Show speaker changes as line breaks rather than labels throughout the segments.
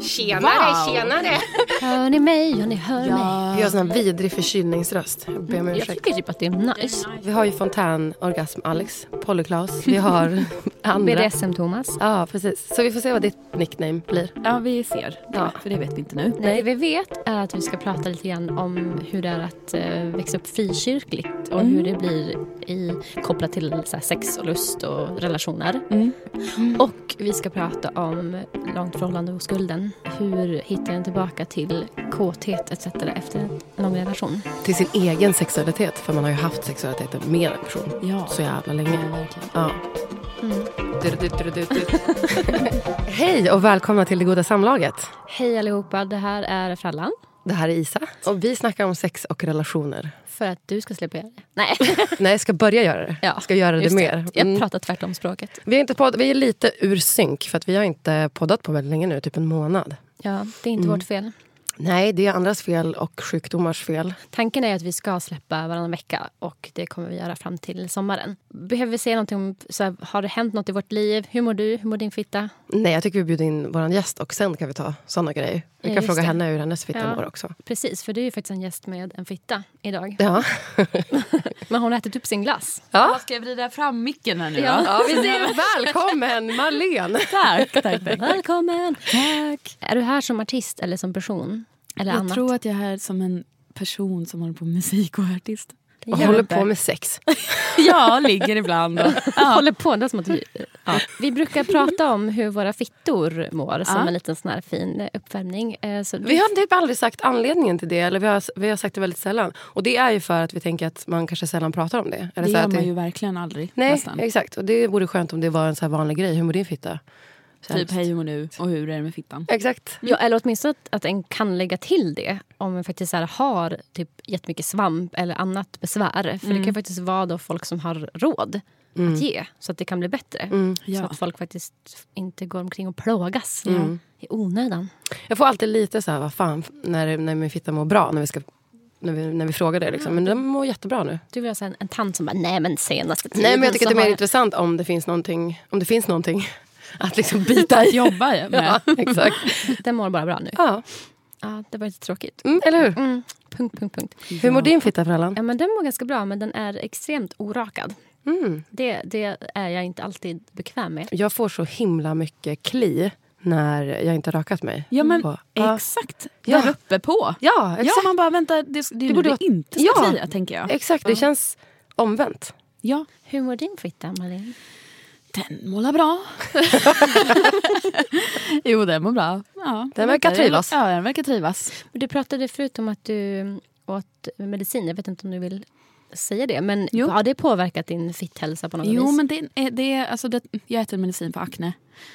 Tjenare, tjenare!
Hör ni mig? Och ni hör mig?
Vi har sån här vidrig förkylningsröst. Jag ber om
Jag
ursäkt.
tycker typ att det är nice.
Vi har ju fontänorgasm Alex, Polyklaus. Vi har andra.
BDSM-Thomas.
Ja, precis. Så vi får se vad ditt nickname blir.
Ja, vi ser.
Ja.
För det vet vi inte nu.
Nej, det vi vet är att vi ska prata lite grann om hur det är att eh, växa upp frikyrkligt och hur det blir i, kopplat till så här, sex och lust och relationer. Och vi ska prata om långt förhållande skulden. Hur hittar en tillbaka till kåthet etc. efter en lång relation?
Till sin egen sexualitet. För man har ju haft sexualiteten med en person
Ja.
så jävla länge.
Ja, verkligen.
Ja. Du. Hej och välkomna till Det goda samlaget.
Hej allihopa, det här är Frallan.
Det här är Isa och vi snackar om sex och relationer.
För att du ska slippa göra det. Nej.
Nej, jag ska börja göra det.
Ja,
ska göra det
just
mer.
Jag
Mm.
pratar tvärtom språket.
Vi är, inte podd, vi är lite ur synk för att vi har inte poddat på väldigt länge nu, typ en månad.
Ja, det är inte vårt fel.
Nej, det är andras fel och sjukdomars fel.
Tanken är att vi ska släppa varannan vecka och det kommer vi göra fram till sommaren. Behöver vi säga någonting om, så här, har det hänt något i vårt liv? Hur mår du? Hur mår din fitta?
Nej, jag tycker vi bjuder in vår gäst och sen kan vi ta såna grejer. Vi
Ja,
kan fråga
det.
henne hur hennes fitta
Ja.
mår också.
Precis, för du är ju faktiskt en gäst med en fitta idag.
Ja.
Men hon har ätit upp sin glass.
Ja.
Ska jag vrida fram micken här nu
Ja.
då?
ja, vi säger välkommen Marlene!
Tack, tack, tack.
Välkommen! Tack! Är du här som artist eller som person? Eller
Jag
annat?
tror att jag är här som en person som håller på med musik och är artist.
Och håller på med sex.
Ja, ligger ibland. Och, ja.
håller på. Det som att vi, ja. vi brukar prata om hur våra fittor mår som
Ja.
en liten sån här fin uppvärmning. Eh, Så
Vi har typ aldrig sagt anledningen till det, eller vi har, vi har sagt det väldigt sällan. Och det är ju för att vi tänker att man kanske sällan pratar om det. Eller
Det
så
gör man ju verkligen aldrig.
Nej,
nästan.
exakt. Och det vore skönt om det var en så här vanlig grej. Hur mår din fitta?
Typ
Sämst.
hej hur mår du och hur är det med fittan?
Exakt.
Ja, eller åtminstone att, att en kan lägga till det om en faktiskt så här har typ jättemycket svamp eller annat besvär. För det kan faktiskt vara då folk som har råd att ge så att det kan bli bättre. Så
Ja.
att folk faktiskt inte går omkring och plågas
Mm.
i onödan.
Jag får alltid lite så här, vad fan, när, när min fitta mår bra. När vi, ska, när vi, när vi frågar det. Liksom. Men den mår jättebra nu.
Du vill ha så en, en tant som bara, nej men senaste tiden
Nej, men jag tycker
så
att det är mer
har jag-"
intressant om det finns någonting, om det finns någonting att liksom bita i.
Jobba med.
Ja, exakt.
Den mår bara bra nu.
Ja.
Ja, det var lite tråkigt.
Mm, eller hur?
Mm. Punkt, punkt, punkt.
Hur mår din fitta Frallan?
Ja, men den mår ganska bra, men den är extremt orakad.
Mm.
Det, det är jag inte alltid bekväm med.
Jag får så himla mycket kli när jag inte har rakat mig.
Ja men
På- ja.
exakt.
Ja.
Där uppe på.
Ja, exakt.
Ja, man bara vänta, det, det nu
borde
det inte ska
Ja.
klia tänker jag.
Exakt, det känns omvänt.
Ja,
Hur mår din fitta, Malin?
Den mår bra. jo, den mår bra. Ja,
Den verkar trivas.
Ja, den verkar trivas.
Du pratade förut om att du åt medicin. Jag vet inte om du vill säga det. Men
Jo.
har det påverkat din fitthälsa på något
Jo,
vis?
men det, är- det, är- alltså det, jag äter medicin för akne.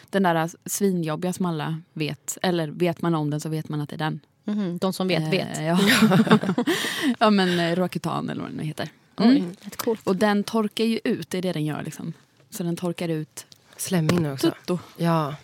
Den där svinjobbiga som alla vet. Eller vet man om den så vet man att det är den.
Mhm, De som vet,
Eh,
vet.
Ja, ja men eh, Roacutan eller vad den nu heter.
Oj, rätt coolt.
Och den torkar ju ut, det är det den gör. Liksom. Så den torkar ut
Slemhinnor också.
tutto.
Ja.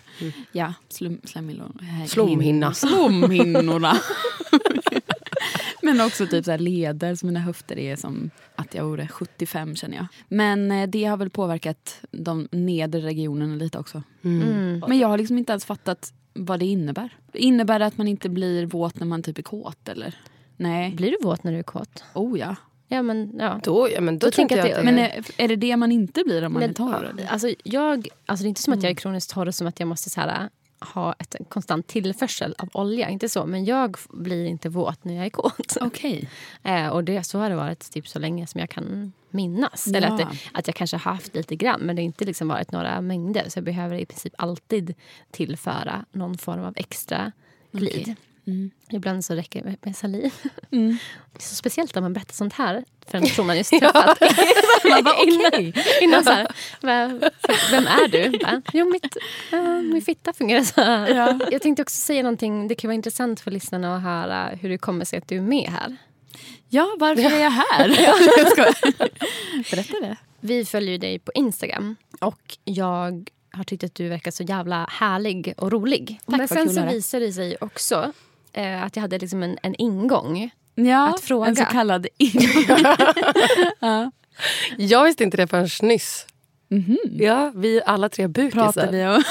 Ja, slum, slemhinnor.
Slomhinna.
Slomhinnorna. Men också typ så här leder, så mina höfter är som att jag vore 75 känner jag. Men eh, det har väl påverkat de nedre regionerna lite också.
Mm.
Men jag har liksom inte ens fattat vad det innebär. Innebär det att man inte blir våt när man typ är kåt eller? Nej.
Blir du våt när du är kåt?
Oh ja.
Ja, men ja.
Då, ja, men då
Jag
tänker jag
att det-
Men är, är det det man inte blir om man är
Men,
torr? eller?
alltså, jag, alltså, det är inte som att jag är kroniskt torr som att jag måste så här, ha ett en konstant tillförsel av olja. Inte så, men jag blir inte våt när jag är kåt.
Okej.
Eh, och det, så har det varit typ så länge som jag kan minnas.
Ja.
Eller att, det, att jag kanske har haft lite grann, men det har inte liksom varit några mängder. Så jag behöver i princip alltid tillföra någon form av extra glid.
Okej. Mm.
Ibland så räcker det med, med saliv.
Mm.
Det är så speciellt när man berättar sånt här för en person man just träffat.
Man bara,
innan,
okej.
innan så här, "Va- vem är du? Bara, jo, mitt, uh, min fitta fungerar så här.
Ja.
Jag tänkte också säga någonting, det kan vara intressant för lyssnarna att höra hur det kommer sig att du är med här.
Ja, varför är jag här? Berätta det.
Vi följer dig på Instagram och jag har tyckt att du verkar så jävla härlig och rolig. Men
vad
sen så visade det sig också eh, att jag hade liksom en, en ingång.
Ja,
Att fråga.
en så kallad ingång.
Jag visste inte det förrän nyss.
Mhm.
Ja, vi alla tre
Pratar
bukisar.
vi om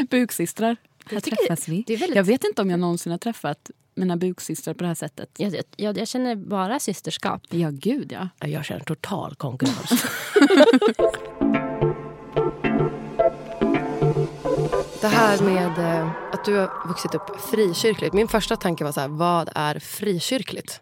buksystrar. Här träffas vi.
det är väldigt-
Jag vet inte om jag någonsin har träffat mina buksystrar på det här sättet.
Jag, jag, jag känner bara systerskap.
Ja, gud ja.
Ja, Jag känner total konkurrens. Det här med eh, att du har vuxit upp frikyrkligt. Min första tanke var så här, vad är frikyrkligt?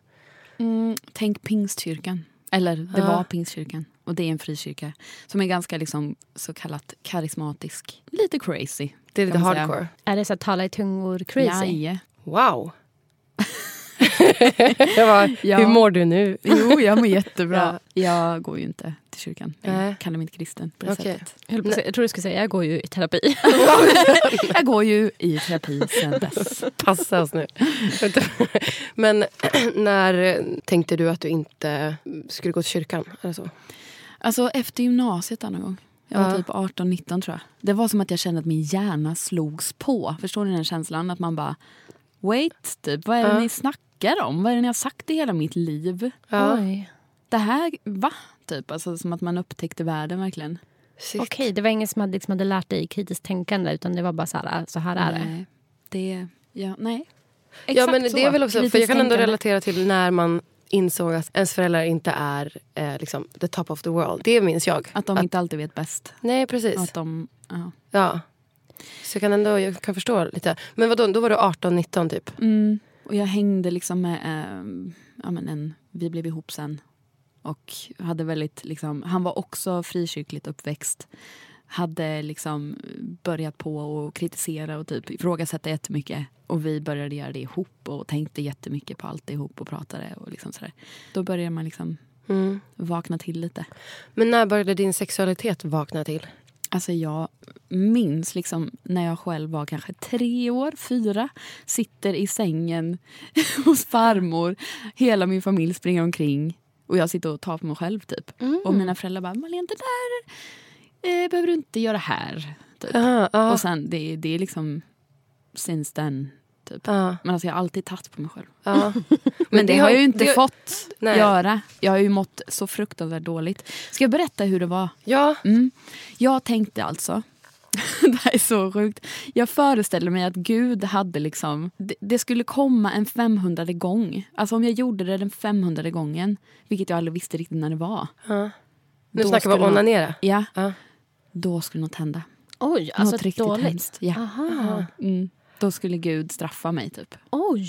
Mm, tänk Pingstkyrkan. Eller det
Ja.
var Pingstkyrkan. Och det är en frikyrka som är ganska liksom, så kallat karismatisk. Lite crazy.
Det är lite
man säga.
hardcore.
Är det så att tala i tungor crazy?
Jaje.
Wow. jag bara,
Ja.
Hur mår du nu?
Jo, jag mår jättebra. Jag går ju inte till kyrkan. Jag
Nej.
kallar mig inte kristen på det
Okej.
sättet.
Jag, jag tror du skulle säga jag går ju i terapi.
Jag går ju i terapi sen dess.
Passa oss nu. Men när tänkte du att du inte skulle gå till kyrkan? Eller så?
Alltså efter gymnasiet någon gång. Jag var
Ja.
typ 18-19 tror jag. Det var som att jag kände att min hjärna slogs på. Förstår ni den känslan? Att man bara, wait, typ, vad är det
Ja.
ni snackar om? Vad är det ni har sagt i hela mitt liv?
Ja.
Oj.
Det här, va? Typ, alltså som att man upptäckte världen verkligen.
Shit.
Okej, det var ingen som hade, liksom hade lärt dig kritiskt tänkande utan det var bara så här, så här är det.
Nej, det, ja, nej.
Ja,
Exakt
men det
så.
är väl också, för jag kan ändå
tänkande.
relatera till när man insåg att ens föräldrar inte är eh, liksom, the top of the world. Det minns jag.
Att de inte alltid vet bäst.
Nej, precis.
Att de, ja.
Ja. Så jag kan ändå jag kan förstå lite. Men vadå, då var du 18-19 typ?
Mm. Och jag hängde liksom med ehm, ja, men en, vi blev ihop sen. Och hade väldigt, liksom, han var också frikyrkligt uppväxt. Hade liksom börjat på och kritisera och typ ifrågasätta jättemycket. Och vi började göra det ihop och tänkte jättemycket på allt ihop och pratade. Och liksom sådär. Då började man liksom
Mm.
vakna till lite.
Men när började din sexualitet vakna till?
Alltså jag minns liksom när jag själv var kanske tre år, fyra. Sitter i sängen hos farmor. Hela min familj springer omkring. Och jag sitter och tar på mig själv typ. Och mina föräldrar bara, Malin det där eh, behöver du inte göra här. Typ.
Ah, ah,
Och sen det, det är liksom since then. Typ.
ah,
Men alltså jag har alltid tagit på mig själv.
ah.
Men, det, har jag ju inte
det-
fått
Nej.
göra. Jag har ju mått så fruktansvärt dåligt. Ska jag berätta hur det var?
Ja,
Mm. Jag tänkte alltså... det här är så sjukt. Jag föreställde mig att Gud hade liksom... Det, det skulle komma en 500 gång. Alltså om jag gjorde det den 500 gången, vilket jag aldrig visste riktigt när det var.
ah. Nu snackar vi om onanera.
Ja,
Ah.
då skulle något hända.
Oj, alltså
något riktigt
dåligt.
hemskt. Ja.
Aha.
Mm. Då skulle Gud straffa mig typ.
Oj.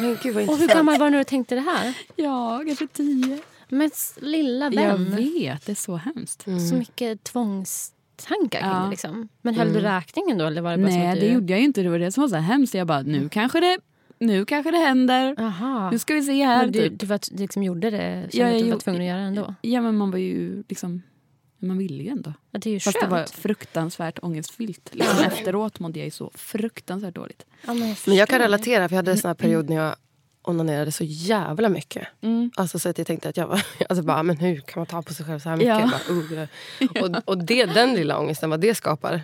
Men gud vad
Och hur gammal var du när du tänkte det här?
Ja, kanske tio.
Men lilla
Jag
vän.
vet, det är så hemskt.
Så mycket tvångstankar
Ja.
det. Liksom. Men höll du räkningen då? Eller var det bara så
Nej,
att du...
det gjorde jag inte. Det var det som var så hemskt. Jag bara, nu kanske det, nu kanske det händer.
Aha.
Nu ska vi se här.
Men du,
typ.
du, var, du liksom gjorde det,
Ja,
att
jag
du var tvungen att göra ändå?
Ja, men man var ju liksom... Man ville ju ändå.
Ja, det är ju
Fast
skönt.
det var fruktansvärt ångestfyllt. Liksom efteråt mådde jag ju så fruktansvärt dåligt.
ja, men, jag
Men jag kan relatera, för jag hade en sån här period när jag onanerade så jävla mycket.
Mm.
Alltså så att jag tänkte att jag var, alltså bara, men hur kan man ta på sig själv så här mycket?
Ja.
Bara, uh. Och, och det, den lilla ångesten, vad det skapar.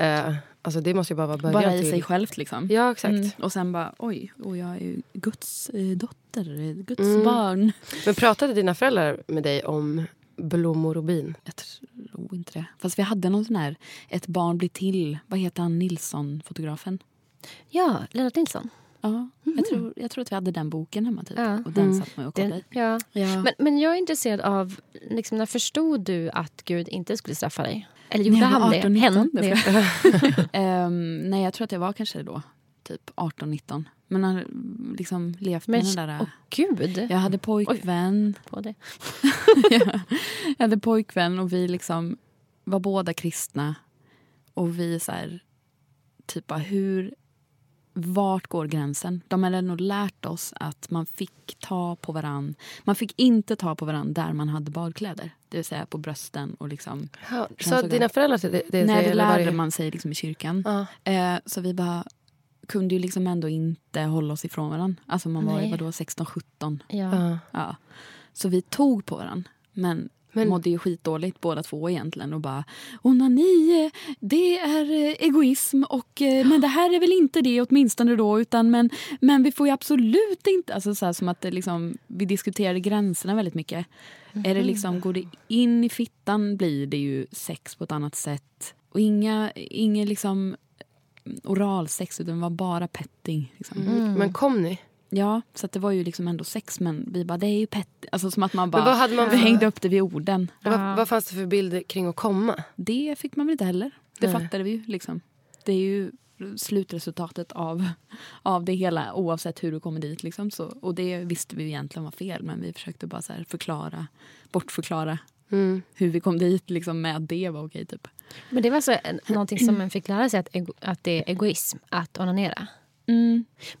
Eh, alltså det måste ju bara vara början
Bara i
till.
sig självt liksom.
Ja, exakt.
Mm. Och sen bara, oj, och jag är ju Guds eh, dotter, Guds
Mm.
barn.
Men pratade dina föräldrar med dig om blommor och bin?
Jag tror inte det. Fast vi hade någon sån här, ett barn blir till, vad heter han, Nilsson-fotografen?
Ja, Lennart Nilsson.
Ja, jag, tror, jag tror att vi hade den boken hemma typ.
Ja.
Och den
Mm.
satt man och kollade
ja.
Ja.
Men, men jag är intresserad av, liksom, när förstod du att Gud inte skulle straffa dig? Eller gjorde han det?
18,
Hen
19,
det?
Ehm, nej, jag tror att jag var kanske då typ 18-19. Men har liksom levt med
Men
den där...
åh gud.
Jag hade pojkvän.
På det.
jag hade pojkvän och vi liksom var båda kristna. Och vi så här, typ bara, hur, vart går gränsen? De hade nog lärt oss att man fick ta på varann. Man fick inte ta på varann där man hade badkläder. Det vill säga på brösten och liksom.
Ja, så dina föräldrar det, det,
Nej, det lärde man sig liksom i kyrkan.
Ja.
Eh, så vi bara kunde ju liksom ändå inte hålla oss ifrån varandra. Alltså man var ju
Nej.
vadå 16-17.
Ja.
Ja.
Ja. Så vi tog på varandra. Men,
Men-
mådde ju skitdåligt båda två egentligen. Och bara, onani, eh, det är eh, egoism. Och, eh, men det här är väl inte det åtminstone då. Utan, men, men vi får ju absolut inte... Alltså så här, som att det liksom, vi diskuterade gränserna väldigt mycket. Är det liksom, går det in i fittan blir det ju sex på ett annat sätt. Och inga, inga liksom oralsex utan det var bara petting. Liksom.
Mm. Men kom ni?
Ja, så att det var ju liksom ändå sex men vi bara det är ju pet. Alltså som att man bara
vad hade man för-
hängde upp det vid orden.
Vad, vad fanns det för bilder kring att komma?
Det fick man väl inte heller. Det
Nej.
fattade vi ju liksom. Det är ju slutresultatet av, av det hela oavsett hur du kommer dit. Liksom. Så, och det visste vi egentligen var fel men vi försökte bara så här förklara, bortförklara
Mm.
hur vi kom dit liksom, med att det var okej. Typ.
Men det var så en- någonting som man fick lära sig att, ego, att det är egoism att onanera.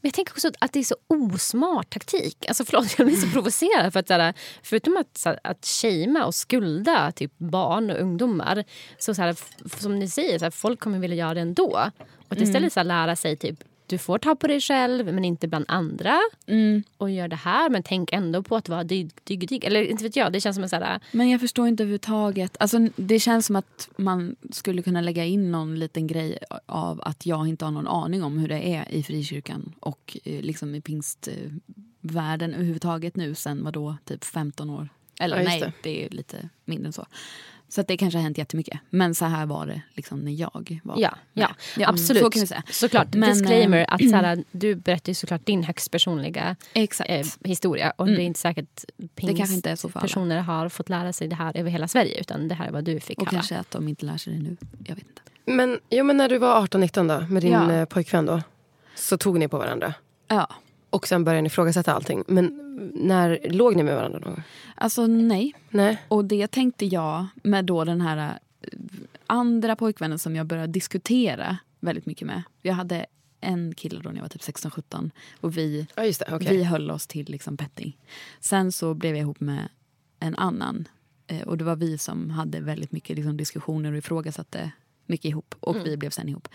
Men jag tänker också att det är så osmart taktik. Alltså förlåt, jag blir så provocerad. För att, så här, förutom att, så här, att shamea och skulda typ barn och ungdomar så, så här, f- som ni säger, så här, folk kommer vilja göra det ändå. Och att istället så här, lära sig typ du får ta på dig själv, men inte bland andra. Och gör det här, men tänk ändå på att vara dig, dig, dig. Eller inte vet jag, det känns som en så här...
Men jag förstår inte överhuvudtaget. Alltså, det känns som att man skulle kunna lägga in någon liten grej av att jag inte har någon aning om hur det är i frikyrkan och eh, liksom i pingstvärlden överhuvudtaget nu sen vadå, typ 15 år. Eller
Ja,
nej,
det.
det. är lite mindre än så. Så att det kanske har hänt jättemycket. Men så här var det liksom när jag var
Ja, ja,
med.
absolut.
Så kan vi säga.
Såklart.
Men,
Disclaimer
eh,
att så här, du berättar ju såklart din högst personliga
Exakt.
eh, historia. Och det är inte säkert
det kanske inte är så för alla.
personer har fått lära sig det här över hela Sverige. Utan det här är vad du fick
Och
höra.
kanske att de inte lär sig det nu. Jag vet inte.
Men, jo, men när du var 18-19 då, med din
Ja.
eh, pojkvän då, så tog ni på varandra.
Ja.
Och sen började ni ifrågasätta allting. Men när låg ni med varandra då?
Alltså nej.
Nej.
Och det tänkte jag med då den här eh, andra pojkvännen som jag började diskutera väldigt mycket med. Jag hade en kille då när jag var typ 16-17 och vi,
Ja, det. okej.
vi höll oss till liksom petting. Sen så blev jag ihop med en annan eh, och det var vi som hade väldigt mycket liksom diskussioner och ifrågasatte mycket ihop och vi blev sen ihop.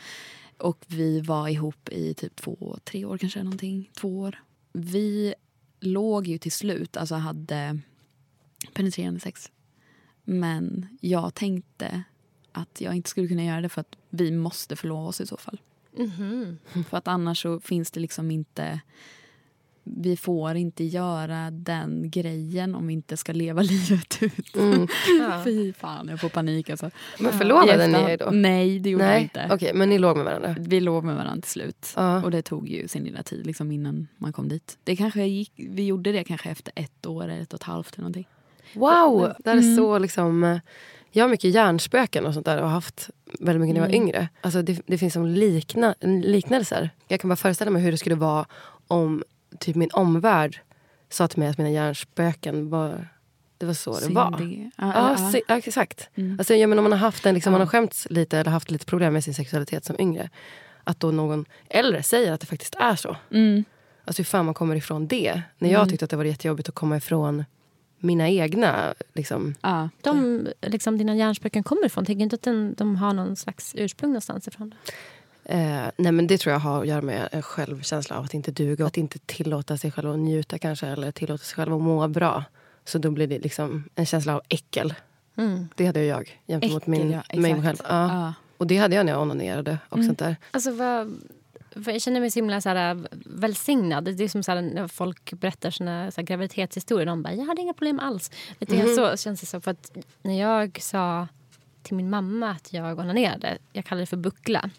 Och vi var ihop i typ två, tre år kanske någonting. Två år. Vi låg ju till slut, alltså hade penetrerande sex. Men jag tänkte att jag inte skulle kunna göra det för att vi måste förlova oss i så fall. För att annars så finns det liksom inte... Vi får inte göra den grejen om vi inte ska leva livet ut. Fy fan, jag får panik alltså.
Men förlovade ni er då?
Nej, det gjorde vi
Nej,
inte.
okej, men ni låg med varandra?
Vi låg med varandra till slut.
Ja.
Och det tog ju sin lilla tid liksom, innan man kom dit. Det kanske gick, vi gjorde det kanske efter ett år eller ett och ett halvt eller någonting.
Wow! Det
Mm.
är så liksom... Jag har mycket hjärnspöken och sånt där och har haft väldigt mycket när jag var
Mm.
yngre. Alltså det, det finns som likna, liknelser. Jag kan bara föreställa mig hur det skulle vara om typ min omvärld sa till mig att mina hjärnspöken var... Det var så det var.
Syndiga.
Ja,
Ja, ja.
si- ja, exakt.
Mm.
Alltså, jag menar, om man har haft en, liksom, man
Ja.
har skämts lite eller haft lite problem med sin sexualitet som yngre. Att då någon äldre säger att det faktiskt är så.
Mm.
Alltså hur fan man kommer ifrån det. När jag tyckte att det var jättejobbigt att komma ifrån mina egna... Liksom,
Ja.
De, liksom, dina hjärnspöken kommer ifrån. Tänker du inte att den, de har någon slags ursprung någonstans ifrån?
Eh, nej men det tror jag har att göra med en självkänsla av att inte duga. Att inte tillåta sig själv att njuta kanske. Eller tillåta sig själv att må bra. Så då blir det liksom en känsla av äckel.
Mm.
Det hade jag gentemot
Äckel,
min,
ja,
mig själv. Ja.
Ja.
Och det hade jag när jag onanerade och sånt där.
Alltså, vad, jag känner mig så himla så här, välsignad. Det är som så här, när folk berättar sina så här, graviditetshistorier. De bara, jag hade inga problem alls. Lite grann så känns det så. För att när jag sa till min mamma att jag onanerade, jag kallar det för buckla.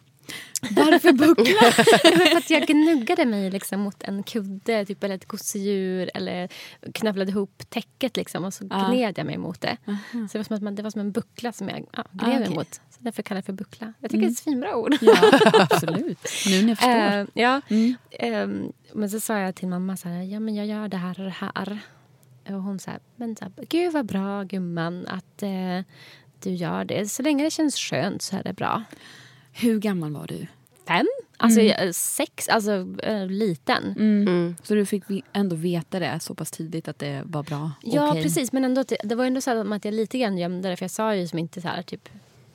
Varför buckla?
för att jag gnuggade mig liksom mot en kudde typ, eller ett gosedjur eller knövlade ihop täcket liksom, och så
Ja.
gled jag mig mot det. Så det var, som att man, det var som en buckla som jag ja, gled
Ah,
mig
okej.
mot. Så därför kallar jag det för buckla. Jag tycker det är ett svinbra ord.
ja, absolut. Nu när jag förstår.
Eh, ja.
Mm.
Ehm, men så sa jag till mamma så här, ja men jag gör det här och det här. Och hon sa, men så här, gud vad bra gumman att eh, du gör det. Så länge det känns skönt så är det bra.
Hur gammal var du?
Fem? Alltså
Mm.
jag- sex, alltså eh, liten.
Mm.
Så du fick ändå veta det så pass tidigt att det var bra?
Ja
Okej.
precis, men ändå, det- var ändå så att jag lite grann gömde det. För jag sa ju som inte så här typ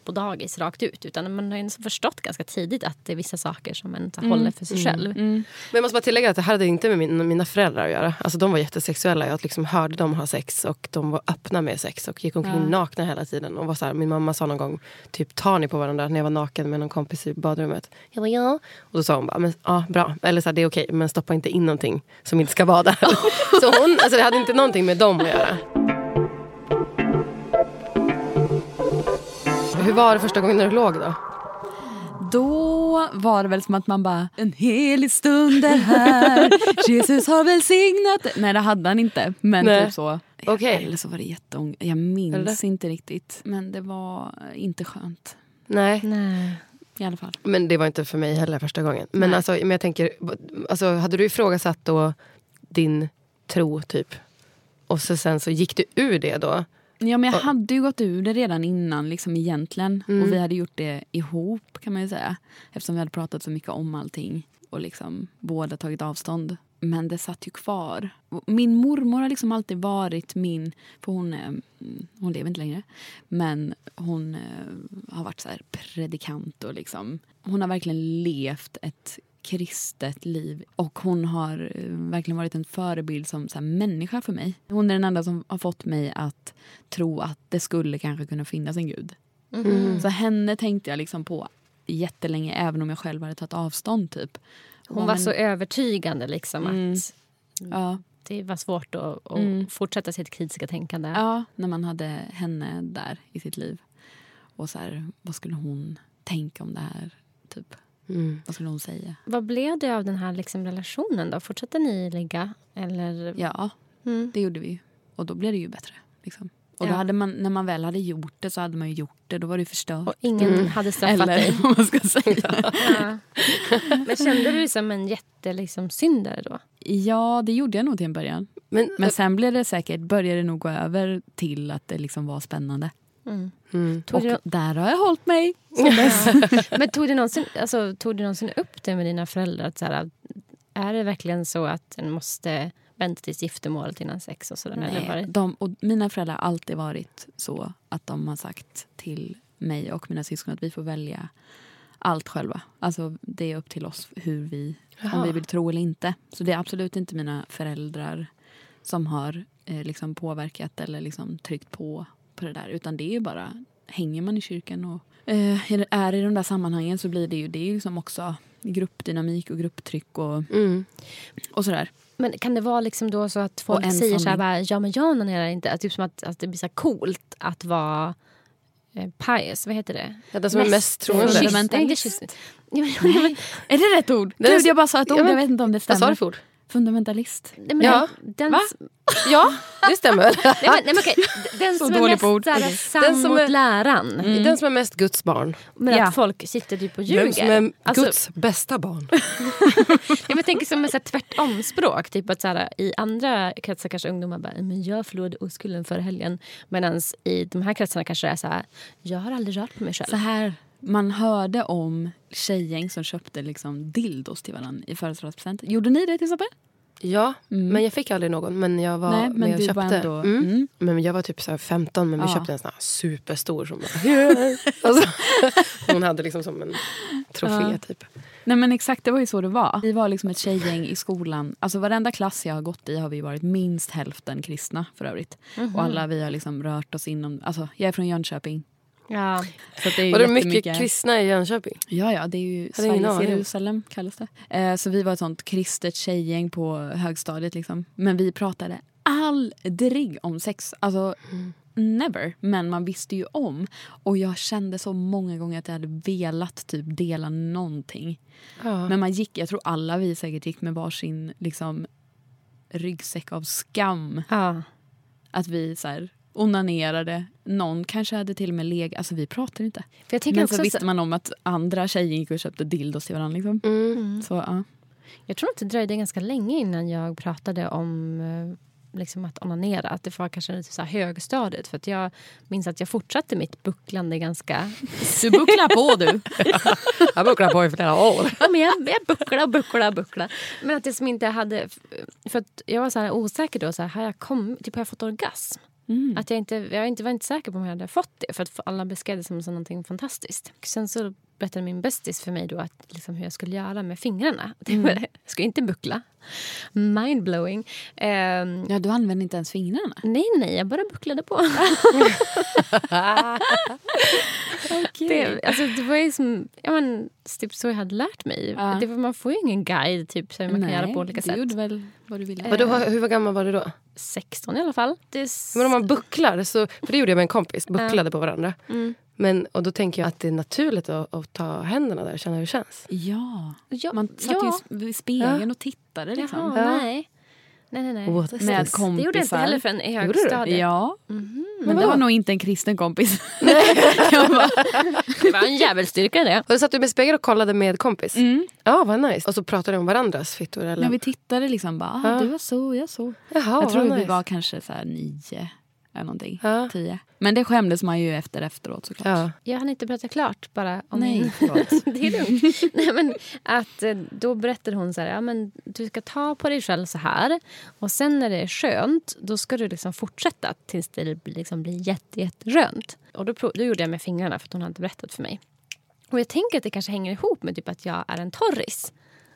på dagis rakt ut. Utan man har ju ändå förstått ganska tidigt att det är vissa saker som man så här, håller för sig själv.
Mm.
Men jag måste bara tillägga att det här hade inte med min, mina föräldrar att göra. Alltså de var jättesexuella. Jag liksom hörde dem ha sex och de var öppna med sex och gick omkring
Ja.
nakna hela tiden. Och var så här, min mamma sa någon gång, typ tar ni på varandra när jag var naken med någon kompis i badrummet? Jag bara ja. Och då sa hon bara, men, ja bra. Eller så här, det är okej men stoppa inte in någonting som inte ska vara där. så hon, alltså det hade inte någonting med dem att göra. Hur var det första gången när du låg då?
Då var det väl som att man bara, en helig stund är här, Jesus har välsignat det." Nej det hade han inte. Men
Nej.
typ så.
Okej.
Eller så var det jätteång... Jag minns
Eller?
inte riktigt. Men det var inte skönt.
Nej.
Nej.
I alla fall.
Men det var inte för mig heller första gången. Men,
Nej.
alltså, men jag tänker, alltså, hade du ifrågasatt då din tro typ? Och så sen så gick du ur det då?
Ja, men jag hade ju gått ur det redan innan liksom egentligen. Och vi hade gjort det ihop kan man ju säga. Eftersom vi hade pratat så mycket om allting och liksom båda tagit avstånd. Men det satt ju kvar. Min mormor har liksom alltid varit min... För hon, mm, hon lever inte längre. Men hon eh, har varit så här predikant och liksom... Hon har verkligen levt ett kristet liv. Och hon har eh, verkligen varit en förebild som så här, människa för mig. Hon är den enda som har fått mig att tro att det skulle kanske kunna finnas en gud. Så henne tänkte jag liksom på jättelänge även om jag själv hade tagit avstånd. typ.
Hon var
men-
så övertygande liksom
Mm.
att
Ja,
det var svårt att, att
Mm.
fortsätta sitt kritiska tänkande.
ja, när man hade henne där i sitt liv. Och så här, vad skulle hon tänka om det här? Typ.
Mm.
Vad skulle hon säga?
Vad blev det av den här liksom relationen? då? Fortsatte ni ligga? Eller?
Ja,
Mm.
det gjorde vi ju. Och då blev det ju bättre. Liksom. Och då
Ja.
hade man, när man väl hade gjort det så hade man ju gjort det. Då var det förstört.
Och ingen hade straffat dig?
Eller vad man ska säga.
Ja. Men kände du dig som en jätte liksom, syndare då?
Ja, det gjorde jag nog till en början.
Men,
Men sen blev det säkert, började det nog gå över till att det liksom var spännande.
Mm.
Mm.
Och
du,
där har jag hållit mig.
men tog du, någonsin, alltså, tog du någonsin upp det med dina föräldrar? Att, så här, är det verkligen så att en måste vänta tills giftermålet innan sex? Och sådär, eller
Nej,
det-
de, och mina föräldrar har alltid varit så att de har sagt till mig och mina syskon att vi får välja allt själva. Alltså det är upp till oss hur vi, om vi vill tro eller inte. Så det är absolut inte mina föräldrar som har eh, liksom påverkat eller liksom tryckt på på det där. Utan det är ju bara, hänger man i kyrkan och eh, är i de där sammanhangen så blir det ju, det är ju liksom också gruppdynamik och grupptryck och,
Mm.
och sådär.
Men kan det vara liksom då så att folk
en
säger så här, bara, ja men jag onanerar inte. Typ som att, att det blir så här coolt att vara eh, pious, vad heter det?
Ja, den som är mest troende.
Kyss-. Nej, inte kyss- Ja, men- ja, men-
Är det rätt ord?
Det är-
Gud, jag bara sa ett
Ja,
ord,
men-
jag vet inte om det
Vad
stämmer.
sa du för ord?
Fundamentalist.
Nej, men
Ja.
Den,
Va?
Ja, det stämmer.
Nej, men, nej, men okej. Den som är mest
ord.
såhär, sann
Den som
mot
är-
läran.
Den som är mest Guds barn.
Men
Ja.
att folk sitter typ och ljuger.
som är
Alltså,
Guds bästa barn.
ja, men jag tänker som ett tvärtomspråk. Typ att I andra kretsar kanske ungdomar bara men jag förlorade oskulden förra helgen. Medan i de här kretsarna kanske det är så här jag har aldrig rört på mig själv.
Så här, man hörde om tjejgäng som köpte liksom dildos till varandra i födelsedagspresent. Gjorde ni det till exempel?
Ja, men jag fick aldrig någon. Men jag var
Nej, men
men jag köpte.
var ändå-
Mm.
mm.
Men jag var typ så här 15 men vi
Ja.
köpte en sån här superstor som bara, alltså, Hon hade liksom som en trofé
Ja.
typ.
Nej men exakt, det var ju så det var. Vi var liksom ett tjejgäng i skolan. Alltså varenda klass jag har gått i har vi varit minst hälften kristna för övrigt. Och alla vi har liksom rört oss inom, alltså jag är från Jönköping.
Ja.
Så det är ju
Var det mycket kristna i Jönköping?
Ja, ja, det är ju Sveriges. Jerusalem kallas det. Eh, så vi var ett sånt kristet tjejgäng på högstadiet liksom. Men vi pratade aldrig om sex. Alltså, never. Men man visste ju om. Och jag kände så många gånger att jag hade velat typ dela någonting.
Ja.
Men man gick, jag tror alla vi säkert gick med varsin liksom, ryggsäck av skam.
Ja.
Att vi så här, onanerade. Någon kanske hade till och med legat. Alltså vi pratade inte.
För jag tänker
Men så
så-
visste man om att andra tjejer gick och köpte dildos till varandra. Liksom.
Mm.
Så, ja.
Jag tror att det dröjde ganska länge innan jag pratade om eh, liksom att onanera. Att det var kanske lite så här högstadiet. För att jag minns att jag fortsatte mitt bucklande ganska...
Du bucklar på du.
Jag bucklar på i flera år.
Ja, men jag, jag bucklade och bucklade och bucklade. Men att det som inte hade... För att jag var så här osäker då. Så här, har jag kommit, typ har jag fått orgasm? Att jag, inte, jag inte var inte säker på om jag hade fått det. För att alla beskrev det som, som någonting fantastiskt. Sen så berättade min bästis för mig då att, liksom, hur jag skulle göra med fingrarna. Det var, Jag skulle inte buckla. Mindblowing. Ehm,
Ja, du använde inte ens fingrarna.
Nej, nej, jag bara bucklade på. det, alltså, det var ju som, ja, men, typ så jag hade lärt mig.
Ja.
Det, var- man får ju ingen guide typ, så hur man kan göra på olika
du
sätt.
gjorde väl vad du ville.
Vadå, hur var gammal var du då?
16 i alla fall. Det är
Men om man bucklar, så, för det gjorde jag med en kompis, bucklade på varandra.
Mm.
Men, och då tänker jag att det är naturligt att, att ta händerna där och känna hur det känns.
Ja.
Ja,
Man satt
ja.
ju vid spegeln och tittade. Liksom.
Jaha,
Ja.
nej. Nej, nej, nej.
Med
this?
kompisar.
Det gjorde jag inte heller förrän i
Gjorde du det?
högstadiet.
Ja,
Mhm.
men det var nog inte en kristen kompis.
Det var en jävelstyrka det.
Och då satt du med spegel och kollade med kompis?
Mm.
Ja, vad nice. Och så pratade de om varandras fittor? Eller?
När vi tittade liksom bara, ah,
Ja.
du var så, jag så.
Jaha,
jag tror vi
nice.
var kanske så här nio eller någonting.
Ja.
Tio. Men det skämdes man ju efter efteråt såklart.
Ja.
Jag hann inte berätta klart bara. Om
Nej,
min- det är lugnt. Nej, men att, eh, då berättade hon så här, ja, men du ska ta på dig själv så här. Och sen när det är skönt, då ska du liksom fortsätta tills det liksom blir jätte, jätterönt. Och då, prov- då gjorde jag med fingrarna för att hon hade berättat för mig. Och jag tänker att det kanske hänger ihop med typ att jag är en torris.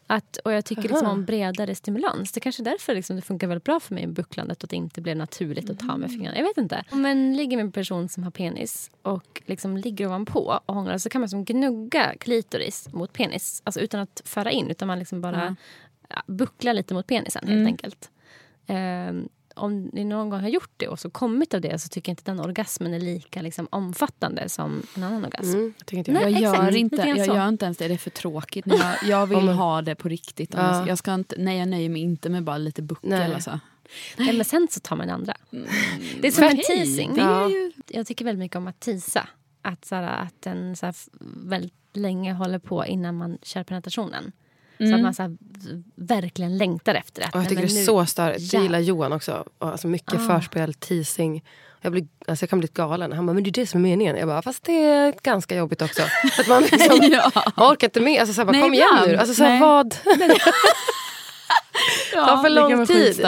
Att, och jag tycker liksom om bredare stimulans. Det är kanske är därför liksom det funkar väldigt bra för mig med bucklandet att det inte blev naturligt att ta med fingrarna. Jag vet inte. Om man ligger med en person som har penis och liksom ligger ovanpå och hånglar så kan man som gnugga klitoris mot penis. Alltså utan att föra in, utan man liksom bara ja, bucklar lite mot penisen helt enkelt. Ehm, om ni någon gång har gjort det och så kommit av det så tycker jag inte att den orgasmen är lika liksom, omfattande som en annan orgasm.
Mm, jag tycker inte
Nej,
jag.
Gör,
exakt.
inte, jag gör inte ens det, det är för tråkigt. Jag, jag vill ha det på riktigt.
Ja.
jag, ska inte, nej, jag nöjer mig inte med bara lite buckel.
Nej.
Alltså.
Nej, men sen så tar man andra. Det är som en teasing.
det är
Ja.
ju-
Jag tycker väldigt mycket om att tisa. Att, så att den så väldigt länge håller på innan man kör penetrationen. Så att man så här, verkligen längtar efter det.
Och jag
Nej,
tycker
men
det är
nu-
så störigt. Det
Ja.
gillar Johan också. Alltså mycket
Ah.
förspel, teasing. Jag, blir, alltså jag kan bli galen. Han bara, men det är det som är meningen. Jag bara, fast det är ganska jobbigt också. Att man liksom,
Ja.
orkar inte med. Alltså, så här, bara,
Nej,
kom igen nu. Alltså, så här,
Nej.
vad?
Ja,
för
det
lång tid.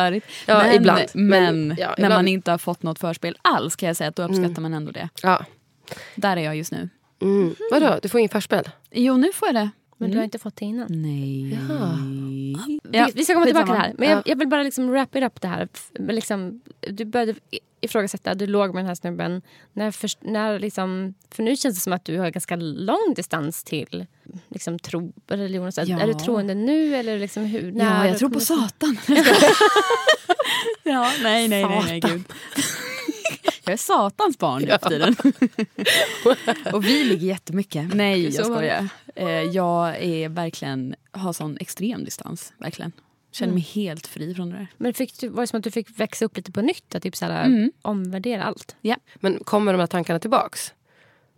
Ja,
men,
ibland.
Men,
Men, ja,
när
ibland.
man inte har fått något förspel alls kan jag säga att då uppskattar man ändå det.
Ja.
Där är jag just nu.
Mm. Vadå, du får ingen förspel?
Jo, nu får jag det.
Men du har inte fått det innan.
Nej.
Ja.
vi, vi ska komma tillbaka till det här. Men jag,
Ja.
jag vill bara liksom wrap it up det här. Liksom, du började ifrågasätta, du låg med den här snubben. När, för, när liksom, för nu känns det som att du har ganska lång distans till liksom, tro, religion. så.
Ja.
Är du troende nu? Eller liksom, hur, när
Ja, jag tror på Satan. ja, nej, nej, nej, nej, gud. Jag är Satans barn nu för tiden. och vi ligger jättemycket. Nej, jag skojar. Eh, Jag är verkligen, har sån extrem distans. Verkligen. Känner mig helt fri från det där.
Men fick du, var det som att du fick växa upp lite på nytt? Att typ så här,
Mm.
omvärdera allt?
Ja.
Men kommer de här tankarna tillbaks?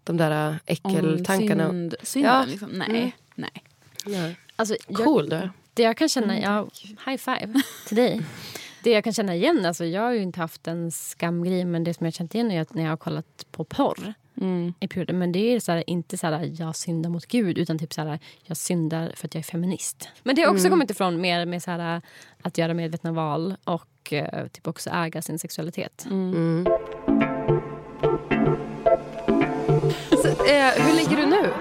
De där äh, äckeltankarna?
synd, synden
Ja.
liksom. Nej,
Mm.
nej.
Nej.
Alltså, jag,
Cool du.
Det jag kan känna, ja, high five till dig. Det jag kan känna igen, alltså jag har ju inte haft en skamgrej men det som jag har känt igen är att när jag har kollat på porr
Mm.
i perioder. Men det är så här, inte så här jag syndar mot Gud utan typ så här jag syndar för att jag är feminist. Men det har också kommit ifrån mer med så här, att göra medvetna val och eh, typ också äga sin sexualitet.
Mm. Så, eh, hur ligger du nu?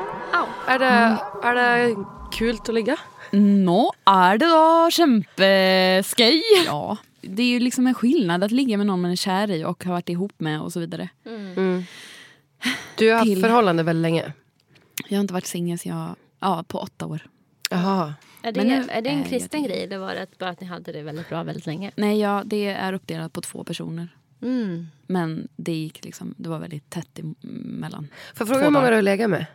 Är det, är det kul att ligga?
Nå, är det då kämpeskoj? Ja. Det är ju liksom en skillnad att ligga med någon man är kär i och har varit ihop med och så vidare.
Du har haft
Till-
förhållande väldigt länge.
Jag har inte varit singel sen jag, ja, på åtta år.
Jaha.
Är det,
Men nu
är det en kristen
det.
grej eller var det bara att ni hade det väldigt bra väldigt länge?
Nej, ja, det är uppdelat på två personer.
Mm.
Men det gick liksom, det var väldigt tätt emellan.
Får jag fråga hur många du har legat med?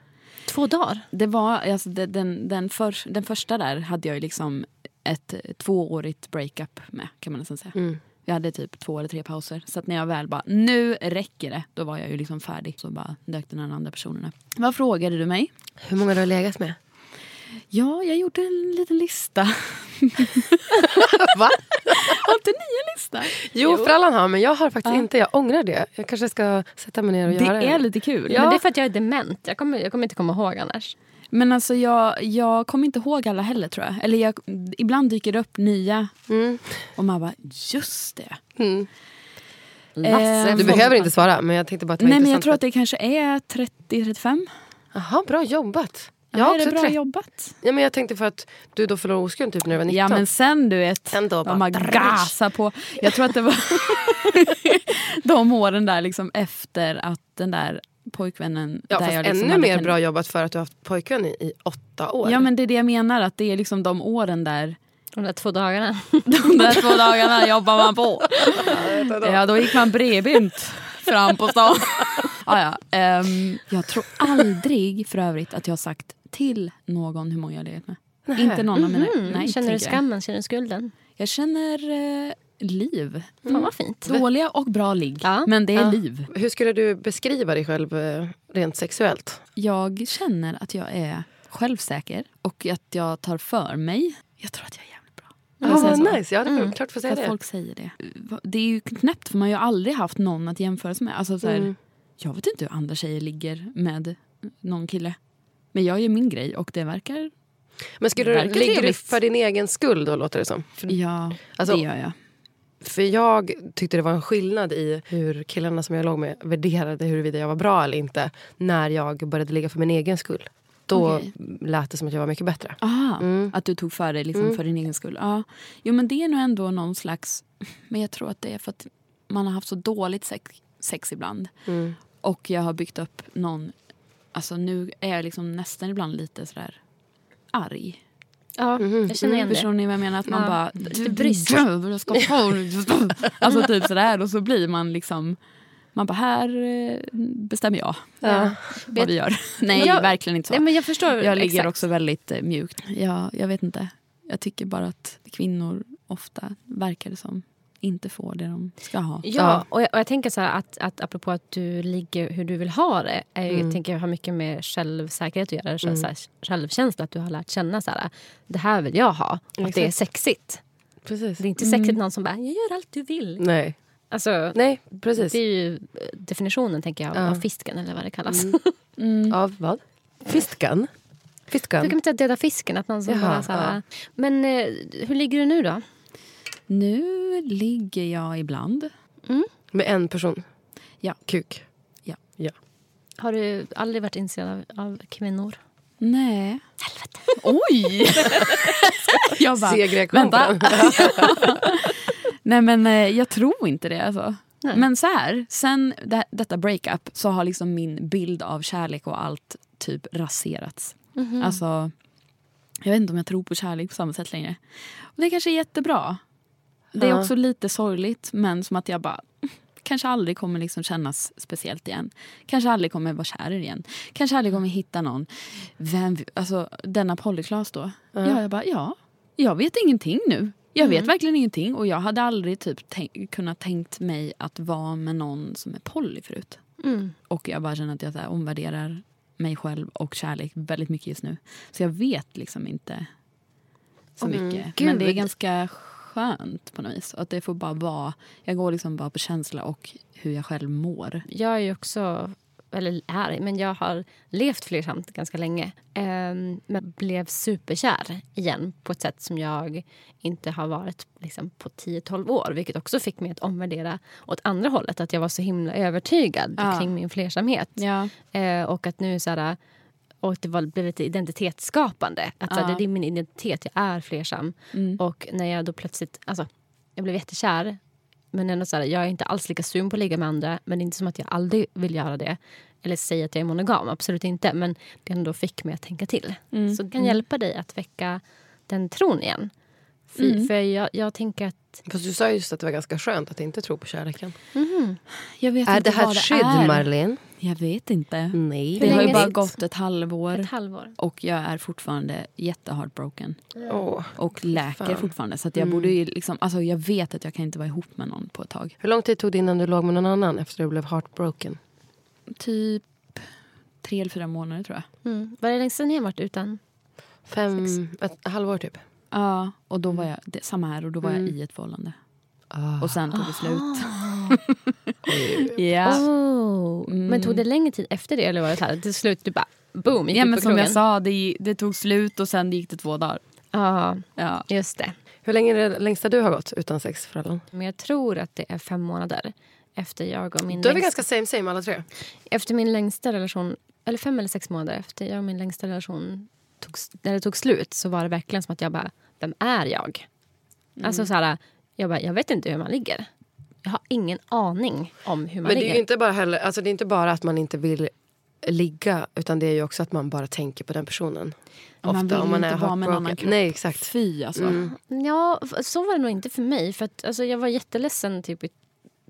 Två dagar?
Det var, alltså, det, den, den, för, den första där hade jag ju liksom ett tvåårigt breakup med kan man nästan säga.
Mm.
Jag hade typ två eller tre pauser. Så att när jag väl bara, nu räcker det, då var jag ju liksom färdig. Så bara dök den här andra personen upp. Vad frågade du mig?
Hur många du har legat med?
Ja, jag gjorde en liten lista.
Va?
Har inte ni en lista?
Jo, Frallan har, men jag har faktiskt
Ja.
inte. Jag ångrar det. Jag kanske ska sätta mig ner och
Det
göra
är lite kul.
Men det är för att jag är dement. Jag kommer, jag kommer inte komma ihåg annars.
Men alltså jag, jag kommer inte ihåg alla heller tror jag. Eller jag, ibland dyker det upp nya
Mm.
och man bara, just det.
Mm.
Lasse
Du behöver inte svara, men jag tänkte bara att det var
Nej men jag tror att det kanske är 30-35.
Jaha, bra jobbat.
Ja,
Jag har
är det bra
30.
jobbat?
Ja, men jag tänkte för att du då förlorade oskulden typ när du var 19.
Ja men sen du vet,
Ändå bara
de gasat på. Jag tror att det var de åren där liksom efter att den där pojkvännen...
ja,
där
fast
jag liksom
ännu mer bra jobbat för att du har haft pojkvän i, i åtta år.
Ja men det är det jag menar, att det är liksom de åren där
De där två dagarna.
De där två dagarna jobbar man på. Ja, då gick man bredbent fram på stan. Ah, ja. ehm, jag tror aldrig för övrigt att jag har sagt till någon hur många jag har legat med. Inte någon av mina...
Mm.
Nej,
känner du skammen? Känner du skulden?
Jag känner eh, liv.
Fan vad fint.
Dåliga och bra ligg,
Ja.
men det är
Ja.
liv.
Hur skulle du beskriva dig själv eh, rent sexuellt?
Jag känner att jag är självsäker och att jag tar för mig. Jag tror att jag är jävligt bra.
Ja, vad nice. Ja, det får,
Mm.
klart får
För
säga
att
det.
folk säger det. Det är ju knäppt för man har ju aldrig haft någon att jämföra sig med. Alltså, så här,
Mm.
Jag vet inte hur andra tjejer ligger med någon kille. Men jag gör min grej och det verkar...
Men skulle du, ligger du för din egen skull då, låter det som? För,
Ja,
Alltså-
det gör jag.
För jag tyckte det var en skillnad i hur killarna som jag låg med värderade huruvida jag var bra eller inte. När jag började ligga för min egen skull. Då
Okej.
lät det som att jag var mycket bättre.
Aha,
Mm.
att du tog för dig liksom
Mm.
för din egen skull. Ja. Jo men det är nog ändå någon slags... Men jag tror att det är för att man har haft så dåligt sex, sex ibland.
Mm.
Och jag har byggt upp någon... Alltså nu är jag liksom nästan ibland lite sådär arg.
Ja,
Mhm.
jag känner igen det.
Förstår ni vad jag menar? Att man
Ja.
bara...
Lite.
Jag ska få Alltså typ sådär. Och så blir man liksom... Man bara, här eh, bestämmer jag
Ja.
vad vi gör. Nej,
Jag-
verkligen inte så.
Nej, men jag förstår.
Jag ligger
exakt.
också väldigt eh, mjukt. Ja, jag vet inte. Jag tycker bara att kvinnor ofta verkar det som inte får det de ska ha.
Ja, och jag, och jag tänker så här att, att apropå att du ligger hur du vill ha det. Är,
Mm.
Jag tänker har mycket med självsäkerhet att göra. Så här, självkänsla, att du har lärt känna så här, det här vill jag ha. Och att det är sexigt.
Precis.
Det är inte sexigt någon som bara, jag gör allt du vill.
Nej.
Alltså,
Nej, precis.
det är ju definitionen tänker jag, av,
Ja.
av fisken eller vad det kallas.
Mm.
Av vad? Fiskan? Fiskan?
Du kan inte döda fisken. Att någon som
Jaha,
bara, så här,
ja.
Men eh, hur ligger du nu då?
Nu ligger jag ibland.
Med en person?
Ja.
Kuk?
Har du aldrig varit intresserad av, av kvinnor?
Nej. Helvete. Oj! jag bara, vänta. Nej men eh, jag tror inte det alltså.
Nej.
Men så här, sen det, detta breakup så har liksom min bild av kärlek och allt typ raserats.
Mhm.
Alltså, jag vet inte om jag tror på kärlek på samma sätt längre. Och det kanske är jättebra. Det är också lite sorgligt men som att jag bara kanske aldrig kommer liksom kännas speciellt igen. Kanske aldrig kommer vara kär igen. Kanske aldrig kommer hitta någon. Vem, alltså denna polyklas då. Ja, jag bara ja, jag vet ingenting nu. Jag vet verkligen ingenting och jag hade aldrig typ tänk, kunnat tänkt mig att vara med någon som är poly förut.
Mm.
Och jag bara känner att jag så här, omvärderar mig själv och kärlek väldigt mycket just nu. Så jag vet liksom inte så mycket. Men det är
Gud.
ganska skönt på något vis. Att det får bara vara, jag går liksom bara på känsla och hur jag själv mår.
Jag är ju också, eller är, men jag har levt flersamt ganska länge. Ehm, men blev superkär igen på ett sätt som jag inte har varit liksom, på 10-12 år. Vilket också fick mig att omvärdera åt andra hållet. Att jag var så himla övertygad
Ja.
kring min flersamhet.
Ja.
Eh, och att nu så här, och det var, blev lite identitetsskapande. Att så det är min identitet, jag är flersam.
Mm.
Och när jag då plötsligt, alltså jag blev jättekär. Men ändå så här, jag är inte alls lika sugen på att ligga med andra. Men det är inte som att jag aldrig vill göra det. Eller säga att jag är monogam, absolut inte. Men det ändå fick mig att tänka till.
Mm.
Så det kan hjälpa dig att väcka den tron igen. Fy,
Mm.
För jag, jag tänker att...
Fast du sa just att det var ganska skönt att inte tro på kärleken.
Jag vet
Är
inte
det här
vad
ett skydd,
är.
Marlene?
Jag vet inte.
Nej.
Det har ju
länge
bara gått ett halvår.
Ett halvår.
Och jag är fortfarande jätteheartbroken.
Åh.
Och läker
Fan.
fortfarande. Så att jag borde ju liksom, alltså jag vet att jag kan inte vara ihop med någon på ett tag.
Hur lång tid tog det innan du låg med någon annan efter du blev heartbroken?
Typ tre eller fyra månader tror jag.
Mm. Vad är det längsta ni har varit utan?
Fem, ett halvår typ?
Ja, och då var jag, det, samma här, och då var
Mm.
jag i ett förhållande.
Ah.
Och sen tog det slut. ja.
Oh. Men
Mm.
tog det längre tid efter det? Eller var det så här, till slut du bara boom, gick
ja men
på
som
krogen?
jag sa, det, det tog slut och sen gick det två dagar.
Ja,
Ja.
just det.
Hur länge är det längsta du har gått utan sex för?
Men jag tror att det är fem månader efter jag och min
Då är vi ganska same same alla tre.
efter min längsta relation, eller fem eller sex månader efter jag och min längsta relation tog, när det tog slut så var det verkligen som att jag bara, vem är jag?
Mm.
Alltså så här, jag bara, jag vet inte hur man ligger. Jag har ingen aning om hur man
Men det är
ligger.
ju inte bara, heller, alltså det är inte bara att man inte vill ligga utan det är ju också att man bara tänker på den personen.
Man vill
om man
inte
är
vara med en annan kropp.
Nej exakt.
Fy alltså.
Mm.
Ja, så var det nog inte för mig. För att, alltså, jag var jätteledsen typ i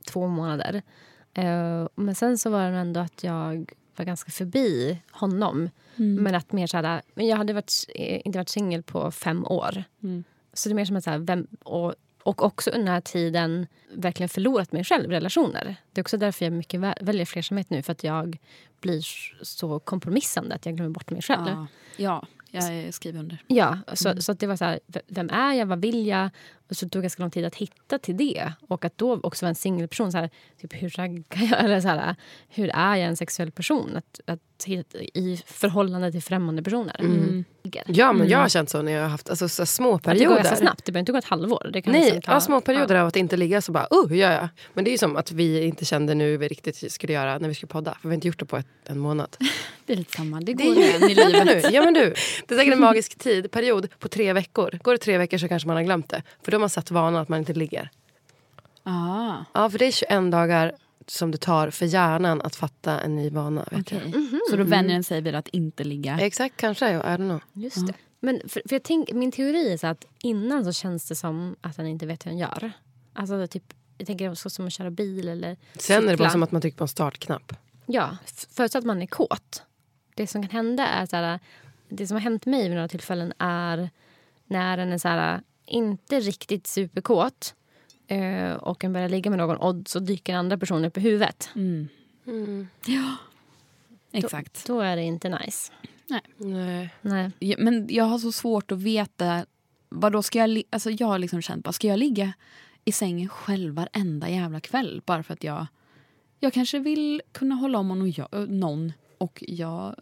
två månader. Eh, men sen så var det ändå att jag var ganska förbi honom.
Mm.
Men att mer så här, men jag hade varit, eh, inte varit singel på fem år.
Mm.
Så det är mer som att så här, vem, och, och också under den här tiden verkligen förlorat mig själv i relationer. Det är också därför jag mycket vä- väljer flersamhet nu. För att jag blir så kompromissande att jag glömmer bort mig själv.
Ja. ja, jag skriver under.
Ja, så, så att det var så här, vem är jag, vad vill jag? Och så tog det ganska lång tid att hitta till det. Och att då också vara en singelperson, så här, typ hur raggar jag? Eller så här, hur är jag en sexuell person? Att, att hitta, I förhållande till främmande personer.
Mm.
Ligger.
Ja men jag har känt så när jag har haft alltså, så små
Att det går
perioder.
ganska snabbt, det behöver inte gå ett halvår. Det kan
Nej,
liksom ta,
ja, små perioder av att inte ligga så bara, oh hur gör jag? Men det är ju som att vi inte kände nu vi riktigt skulle göra när vi skulle podda. För vi har inte gjort det på ett, en månad.
Det är lite samma, det
Det
går
är
igen i livet.
nu, ja men du, det är säkert en magisk tid, period på tre veckor. Går det tre veckor så kanske man har glömt det. För då man satt vanan att man inte ligger.
Ah,
Ja för det är 21 dagar som det tar för hjärnan att fatta en ny vana. Vet
okej.
jag.
Mhm.
Så då vänjer den sig vid att inte ligga.
Exakt, kanske. I don't know.
Just det. Men för, för jag tänk, min teori är så att innan så känns det som att han inte vet hur han gör. Alltså typ, jag tänker så som att köra bil eller
Sen är det bara
cykla.
som att man trycker på en startknapp.
Ja, förutsatt att man är kåt. Det som kan hända är så här, det som har hänt mig vid några tillfällen är när en är så här, inte riktigt superkåt eh, och en börjar ligga med någon och så dyker andra personer upp i huvudet.
Mm. Ja, exakt.
Då är det inte nice.
Nej.
Nej.
Ja, Men jag har så svårt att veta. Vad då ska jag, alltså jag har liksom känt, bara, ska jag ligga i sängen själv varenda jävla kväll? Bara för att jag, jag kanske vill kunna hålla om någon och, jag, någon och jag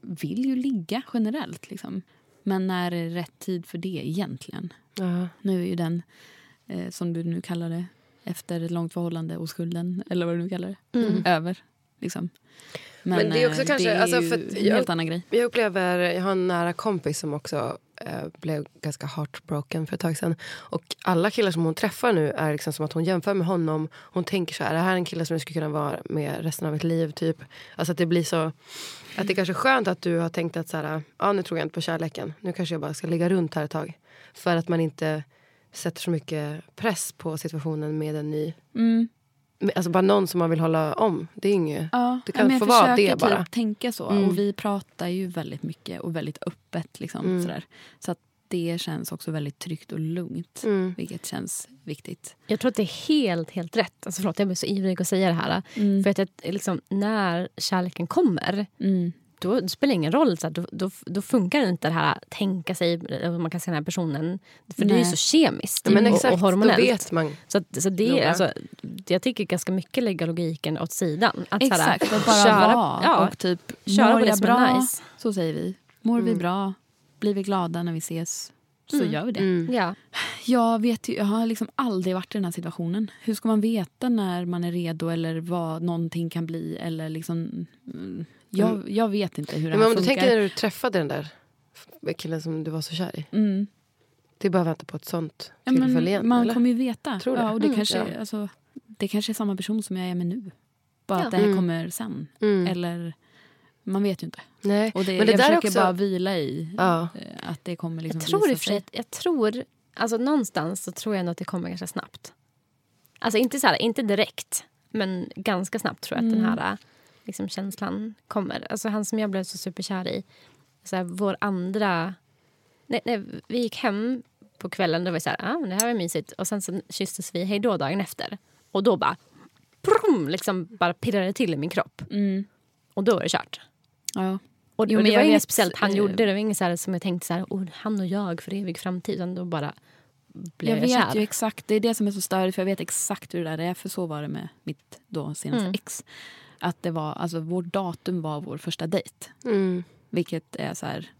vill ju ligga generellt. Liksom. Men när är rätt tid för det egentligen?
Ja.
Nu är ju den, eh, som du nu kallar det, efter ett långt förhållande och skulden, eller vad du nu kallar det, över. Liksom. Men,
Men det är också
eh,
kanske-
är
alltså, för
en
jag-
helt annan grej.
Jag upplever, jag har en nära kompis som också eh, blev ganska heartbroken för ett tag sedan. Och alla killar som hon träffar nu är liksom som att hon jämför med honom. Hon tänker så här, det här är en kille som jag skulle kunna vara med resten av mitt liv. typ. Alltså att det blir så, att det kanske är skönt att du har tänkt att så här, ja nu tror jag inte på kärleken. Nu kanske jag bara ska ligga runt här ett tag. För att man inte sätter så mycket press på situationen med en ny,
Mm.
Alltså bara någon som man vill hålla om. Det är inget,
Ja,
det kan
men jag
få vara det bara.
Typ tänka så.
Mm.
Och vi pratar ju väldigt mycket och väldigt öppet. Liksom,
Mm.
sådär. Så att det känns också väldigt tryggt och lugnt.
Mm.
Vilket känns viktigt.
Jag tror att det är helt, helt rätt. Alltså förlåt, jag blir så ivrig att säga det här.
Mm.
För att det, liksom, när kärleken kommer
Mm.
Då det spelar det ingen roll. Så då, då, då funkar inte det här att tänka sig man kan se den här personen. För det är ju
Nej.
så kemiskt
Ja, men
och,
exakt,
och hormonellt. Så, att, så det, är, alltså, jag tycker ganska mycket lägga logiken åt sidan. Att,
Exakt, att bara
köra,
vara.
Ja,
och typ,
köra
mår
på det som är
bra,
nice.
så säger vi. Mår vi
Mm.
bra, blir vi glada när vi ses, så
Mm.
gör vi det.
Mm.
ja.
Jag, vet ju, jag har liksom aldrig varit i den här situationen. Hur ska man veta när man är redo eller vad någonting kan bli? Eller liksom, mm, jag, jag vet inte hur det
Men
här
om du
funkar.
tänker när du träffade den där killen som du var så kär i.
Mm.
Det är bara att vänta på ett sånt
Ja,
tillfälle
men
igen.
man
eller?
kommer ju veta.
Tror det.
Ja, och det,
Mm,
kanske,
ja.
alltså, det kanske är samma person som jag är med nu. Bara
Ja.
att det här
Mm.
kommer sen.
mm.
Eller, man vet ju inte.
Nej.
Och det,
Men det
jag
där är
försöker
också...
bara vila i
Ja.
eh, att det kommer liksom
Jag tror
visa
sig, att- jag tror alltså någonstans så tror jag ändå att det kommer ganska snabbt. Alltså inte så här, inte direkt, men ganska snabbt tror jag att den här liksom, känslan kommer. Alltså han som jag blev så superkär i, så här, vår andra... Nej, nej, vi gick hem på kvällen, då var så här, ah, det här var mysigt. Och sen så kysstes vi hej då dagen efter. Och då bara, prum, liksom bara pirrade till i min kropp. Och då var det kört.
Ja.
Och,
Jo,
och det var inget
vet,
speciellt han
eh,
gjorde. Det var inget så här som jag tänkte så här, oh, han och jag för evig framtid. Utan då bara blev
Jag
jag,
vet
kär.
ju exakt, det är det som är så störigt för jag vet exakt hur det där är. För så var det med mitt då senaste
Mm.
ex. Att det var, alltså vårt datum var vår första dejt.
Mm.
Vilket är så här...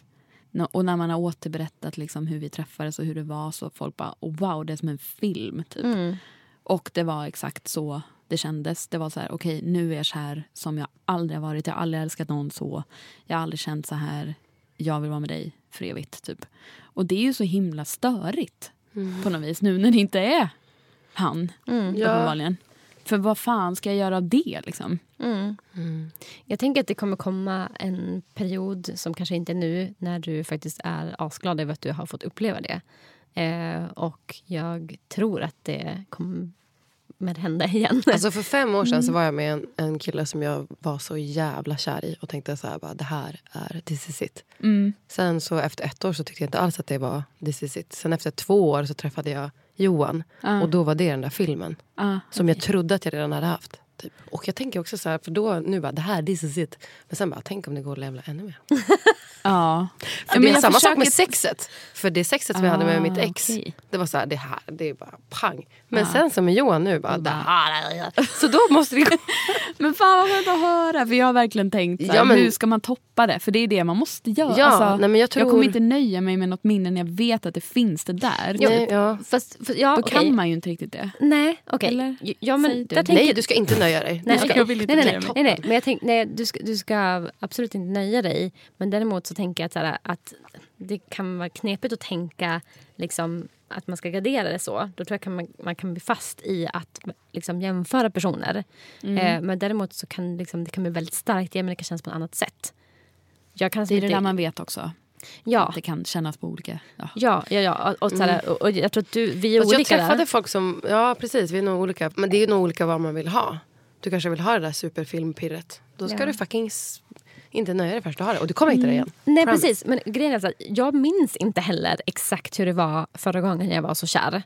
Och när man har återberättat liksom hur vi träffades och hur det var så folk bara oh, wow, det är som en film. Typ.
Mm.
Och det var exakt så det kändes. Det var så här, okej nu är jag kär som jag aldrig har varit. Jag har aldrig älskat någon så. Jag har aldrig känt så här, jag vill vara med dig för evigt. Typ. Och det är ju så himla störigt på något vis nu när det inte är han.
Mm.
Ja.
För vad fan ska jag göra av det liksom?
Mm. Jag tänker att det kommer komma en period som kanske inte är nu när du faktiskt är asglad över att du har fått uppleva det. Eh, och jag tror att det kommer hända igen.
Alltså för fem år sedan så var jag med en, en kille som jag var så jävla kär i och tänkte så här bara, det här är this is it.
Mm.
Sen så efter ett år så tyckte jag inte alls att det var this is it. Sen efter två år så träffade jag Johan
Ja.
och då var det den där filmen
Ah,
som jag trodde att jag redan hade haft. Typ. Och jag tänker också så här, för då nu bara det här this is it. Men sen bara tänk om det går att levla ännu mer.
ja.
För det är samma sak med sexet. För det sexet som jag hade med
Ah,
mitt ex.
okej.
Det var så här, det här, det är bara pang. Men
Ah.
sen som med Johan nu bara, här. Så då måste det gå.
Men fan vad skönt att höra. För jag har verkligen tänkt så här,
Ja, men-
hur ska man toppa det? För det är det man måste göra.
Ja,
Alltså,
nej, men jag tror-
kommer inte nöja mig med något minne när jag vet att det finns det där.
Nej, ja.
Fast, för, ja,
Då
okej.
kan man ju inte riktigt det.
Nej, okej.
Eller?
Ja, men
du.
tänker
Nej, du ska inte nöja dig.
Nej,
Du ska,
jag inte
nej, nej, nej,
mig.
nej, men jag tänk, nej, du, ska, du ska absolut inte nöja dig. Men däremot så tänker jag att, så här, att det kan vara knepigt att tänka liksom, att man ska gradera det så. Då tror jag kan man, man kan bli fast i att liksom, jämföra personer.
Mm.
Eh, men däremot så kan liksom, det kan bli väldigt starkt. Ja, men det kan kännas på ett annat sätt. Jag kan
Det är det
inte-
där man vet också.
Ja,
Att det kan kännas på olika... Ja.
ja, ja, ja. Och, och, så här, och, och jag tror att du, vi är
Fast jag
olika
träffade
där.
folk som, ja precis, vi är nog olika. Men det är nog olika vad man vill ha. Du kanske vill ha det där superfilmpirret. Då ska
Ja.
du fucking inte nöja dig först du har det. Och du kommer hitta det igen.
Nej
Promise.
precis, men grejen är så att jag minns inte heller exakt hur det var förra gången jag var så kär.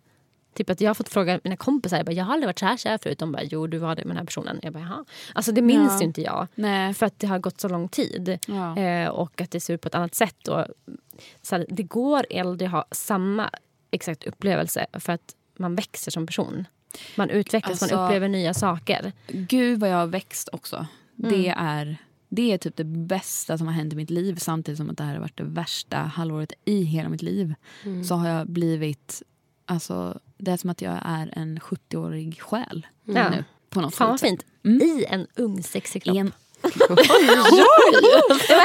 Typ att jag har fått fråga mina kompisar, jag, bara, jag har aldrig varit så här kär förut. De bara, jo du var det med den här personen. Jag bara, jaha. Alltså det minns
Ja.
ju inte jag.
Nej.
För att det har gått så lång tid.
Ja.
Eh, och att det ser ut på ett annat sätt. Och, så här, det går aldrig att ha samma exakt upplevelse för att man växer som person. Man utvecklas,
Alltså-
man upplever nya saker.
Gud vad jag har växt också. Det,
Mm.
är, det är typ det bästa som har hänt i mitt liv. Samtidigt som att det här har varit det värsta halvåret i hela mitt liv.
Mm.
Så har jag blivit... Alltså, det är som att jag är en 70-årig själ
Ja.
nu. På något
Fan vad
sätt.
fint.
Mm.
I en ung sexig kropp.
I en...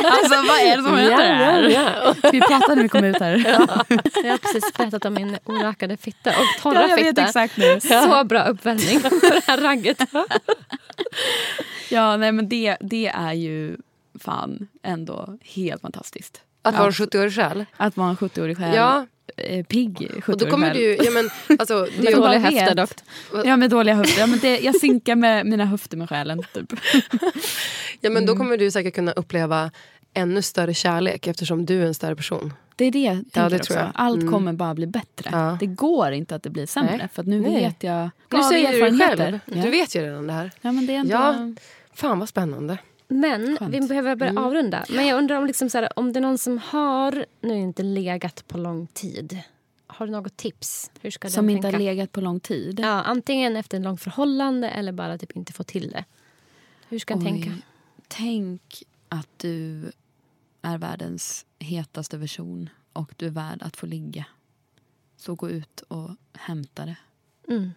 alltså vad är det som händer här? Ska vi prata när vi kommer ut här?
Jag har precis berättat om min orakade fitta och torra
Ja, jag vet
fitta.
exakt nu.
Så bra uppvärmning för det här ragget.
Ja, nej men det, det är ju fan ändå helt fantastiskt.
Att vara
Ja.
en 70-årig själ.
Att vara en 70-årig själ.
Ja,
Eh, Pigg 70-årig
och då kommer du. Ja, men, alltså, det är
Men
ju
då-
Dåliga höfter dock.
Ja, med dåliga höfter. Ja, men det, jag synkar med mina höfter med själen. Typ.
ja, men
Mm.
då kommer du säkert kunna uppleva ännu större kärlek eftersom du är en större person.
Det är det jag tänker
det
också.
tror jag.
Allt
Mm.
kommer bara bli bättre.
Ja.
Det går inte att det blir sämre.
Nej.
För att nu
Nej.
vet jag.
Nu säger du själv.
Ja.
Du vet ju redan det här.
Ja, men det är ändå...
Ja. Fan vad spännande.
Men
Skönt.
vi behöver börja avrunda. Men jag undrar om, liksom så här, om det är någon som har nu inte legat på lång tid. Har du något tips? Hur ska
Som inte har
tänka?
legat på lång tid.
Ja, antingen efter en långt förhållande eller bara typ inte få till det. Hur ska
Oj.
tänka?
Tänk att du är världens hetaste version och du är värd att få ligga. Så gå ut och hämta det.
Mm.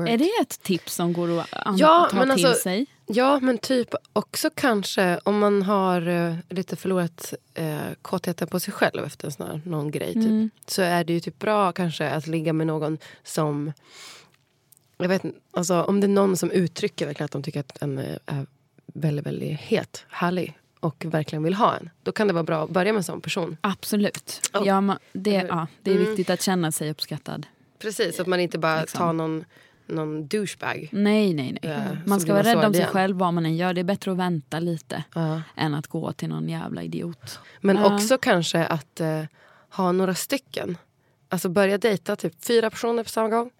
Word.
Är det ett tips som går att an-
Ja,
ta
men
till
alltså-
sig?
Ja, men typ också kanske om man har eh, lite förlorat eh, kåtheten på sig själv efter en sån här, någon grej. Typ,
Mm.
Så är det ju typ bra kanske att ligga med någon som... Jag vet alltså, om det är någon som uttrycker verkligen att de tycker att en är, är väldigt, väldigt het, härlig. och verkligen vill ha en. Då kan det vara bra att börja med en sån person.
Absolut.
Oh.
Ja, man, det, ja, det är
Mm.
viktigt att känna sig uppskattad.
Precis, så att man inte bara
Liksom.
tar någon, någon douchebag.
Nej, nej, nej.
Ja,
man ska vara rädd om sig
igen.
själv vad man än gör. Det är bättre att vänta lite
Ja.
än att gå till någon jävla idiot.
Men
Ja.
också kanske att eh, ha några stycken. Alltså börja dejta typ fyra personer på samma gång.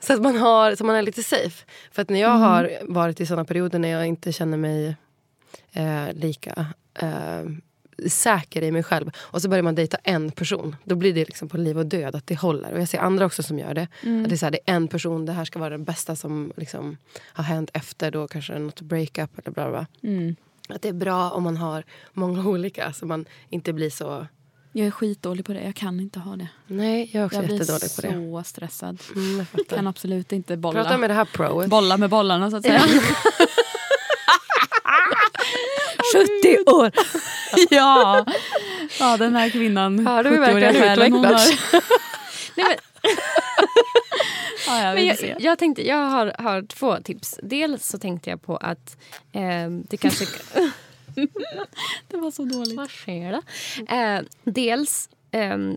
Så att man, har, så man är lite safe. För att när jag har varit i såna perioder när jag inte känner mig eh, lika säker i mig själv. Och så börjar man dejta en person. Då blir det liksom på liv och död att det håller. Och jag ser andra också som gör det. Att det, är så här, det är en person, det här ska vara det bästa som liksom har hänt efter då kanske något breakup eller bla bla.
Mm.
Att det är bra om man har många olika så man inte blir så...
Jag är skitdålig på det. Jag kan inte ha det.
Nej, jag är också
Jag blir
jättedålig på det.
så stressad.
Mm, jag.
Kan absolut inte bolla.
Prata med det här proet.
Bolla med bollarna så att säga.
70 år!
ja. ja, den här kvinnan.
Hur
70-åriga
verkligen
själen hon har.
Nej, men,
Ja, jag
men jag, tänkte, jag har, har två tips. Dels så tänkte jag på att eh, det kanske...
Det var så dåligt.
Vad sker det? Eh, dels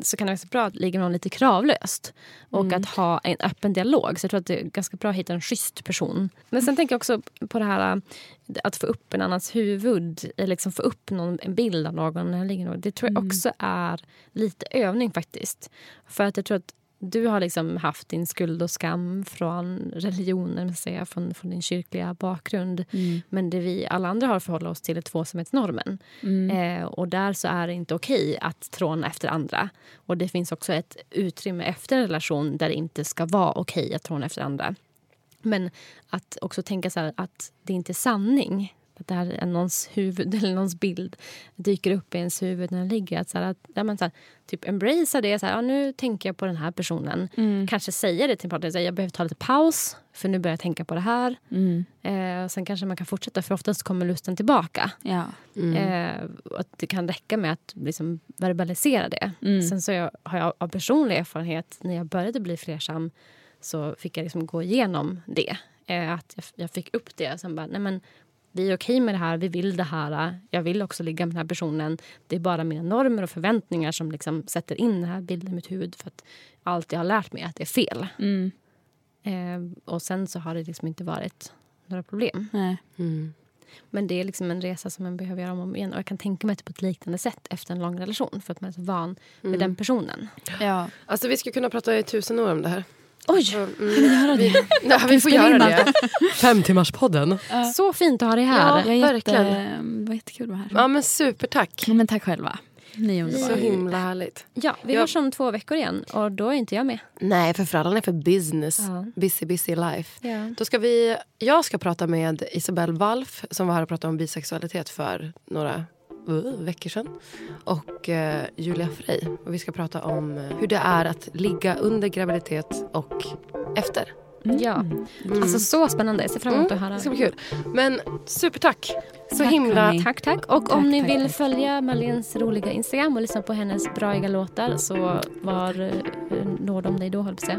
så kan det vara bra att ligga med någon lite kravlöst och
Mm.
att ha en öppen dialog. Så jag tror att det är ganska bra att hitta en schysst person. Men sen tänker jag också på det här eh, att få upp en annans huvud, eller liksom få upp någon, en bild av någon. När det, ligger någon. det tror jag också är lite övning faktiskt. För att jag tror att du har liksom haft din skuld och skam från religionen, säga, från, från din kyrkliga bakgrund. Men det vi alla andra har att förhålla oss till är tvåsamhetsnormen. Eh, och där så är det inte okej att tråna efter andra. Och det finns också ett utrymme efter en relation där det inte ska vara okej att tråna efter andra. Men att också tänka så här att det inte är sanning. Att det här är någons huvud eller någons bild dyker upp i ens huvud när den ligger. Att, så här, att ja, men så här, typ embracea det. Så här, ja, nu tänker jag på den här personen. Kanske säga det till en partner. Så här, jag behöver ta lite paus för nu börjar jag tänka på det här. Eh, och sen kanske man kan fortsätta för oftast kommer lusten tillbaka.
Ja.
Eh, och att det kan räcka med att liksom verbalisera det. Sen så jag, har jag av personlig erfarenhet, när jag började bli flersam så fick jag liksom gå igenom det. Eh, att jag, jag fick upp det. Sen bara, nej men, vi är okej med det här, vi vill det här. Jag vill också ligga med den här personen. Det är bara mina normer och förväntningar som liksom sätter in den här bilden i mitt huvud. För att allt jag har lärt mig är att det är fel.
Mm.
Eh, och sen så har det liksom inte varit några problem.
Nej.
Men det är liksom en resa som man behöver göra om och om igen. Och jag kan tänka mig på ett liknande sätt efter en lång relation. För att man är så van med den personen.
Ja.
Alltså vi skulle kunna prata i tusen år om det här.
Oj!
Mm, vi, ja, vi får
spela in
göra det. Fem timmars podden.
Så fint att ha dig här.
Ja.
Jag jätte,
Verkligen.
det var jättekul att vara här.
Ja men supertack.
Ja, men tack själva. Ni är
Så himla härligt.
Ja, vi
Ja.
hörs om två veckor igen. Och då är inte jag med.
Nej, för föräldrarna är för business.
Ja.
Busy, busy life.
Ja.
Då ska vi, jag ska prata med Isabelle Walf som var här och pratade om bisexualitet för några uh, veckor sedan. Och uh, Julia Frey. Och vi ska prata om eh, hur det är att ligga under graviditet och efter
ja. Alltså så spännande. Jag ser fram emot att höra.
Mm. Det ska bli kul. Men supertack. Så
Tack,
himla...
hörni.
Tack, tack. Och
Tack,
om ni
tack,
vill
tack.
följa Marlenes roliga Instagram och lyssna på hennes braiga låtar så var eh, når de dig då, höll jag.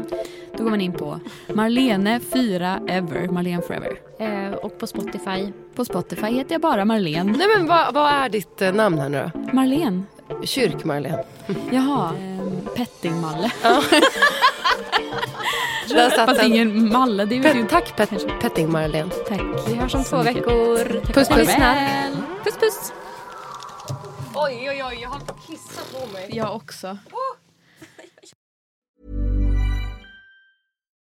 Då går man in på Marlene 4 Ever, Marlene Forever.
Eh, och på Spotify.
På Spotify heter jag bara Marlene.
Nej men vad, vad är ditt eh, namn här nu då?
Marlene.
Kyrk-Marlene.
Jaha. Pettingmalle.
Där satt
Fast
den.
ingen Malle, det ju
Pet,
inte.
tack Pet, Petting-Marlene.
Tack.
Vi hörs om två
mycket.
veckor. Tack
Puss, puss.
Puss, puss.
Oj, oj, oj, jag håller på att kissa på mig.
Jag också.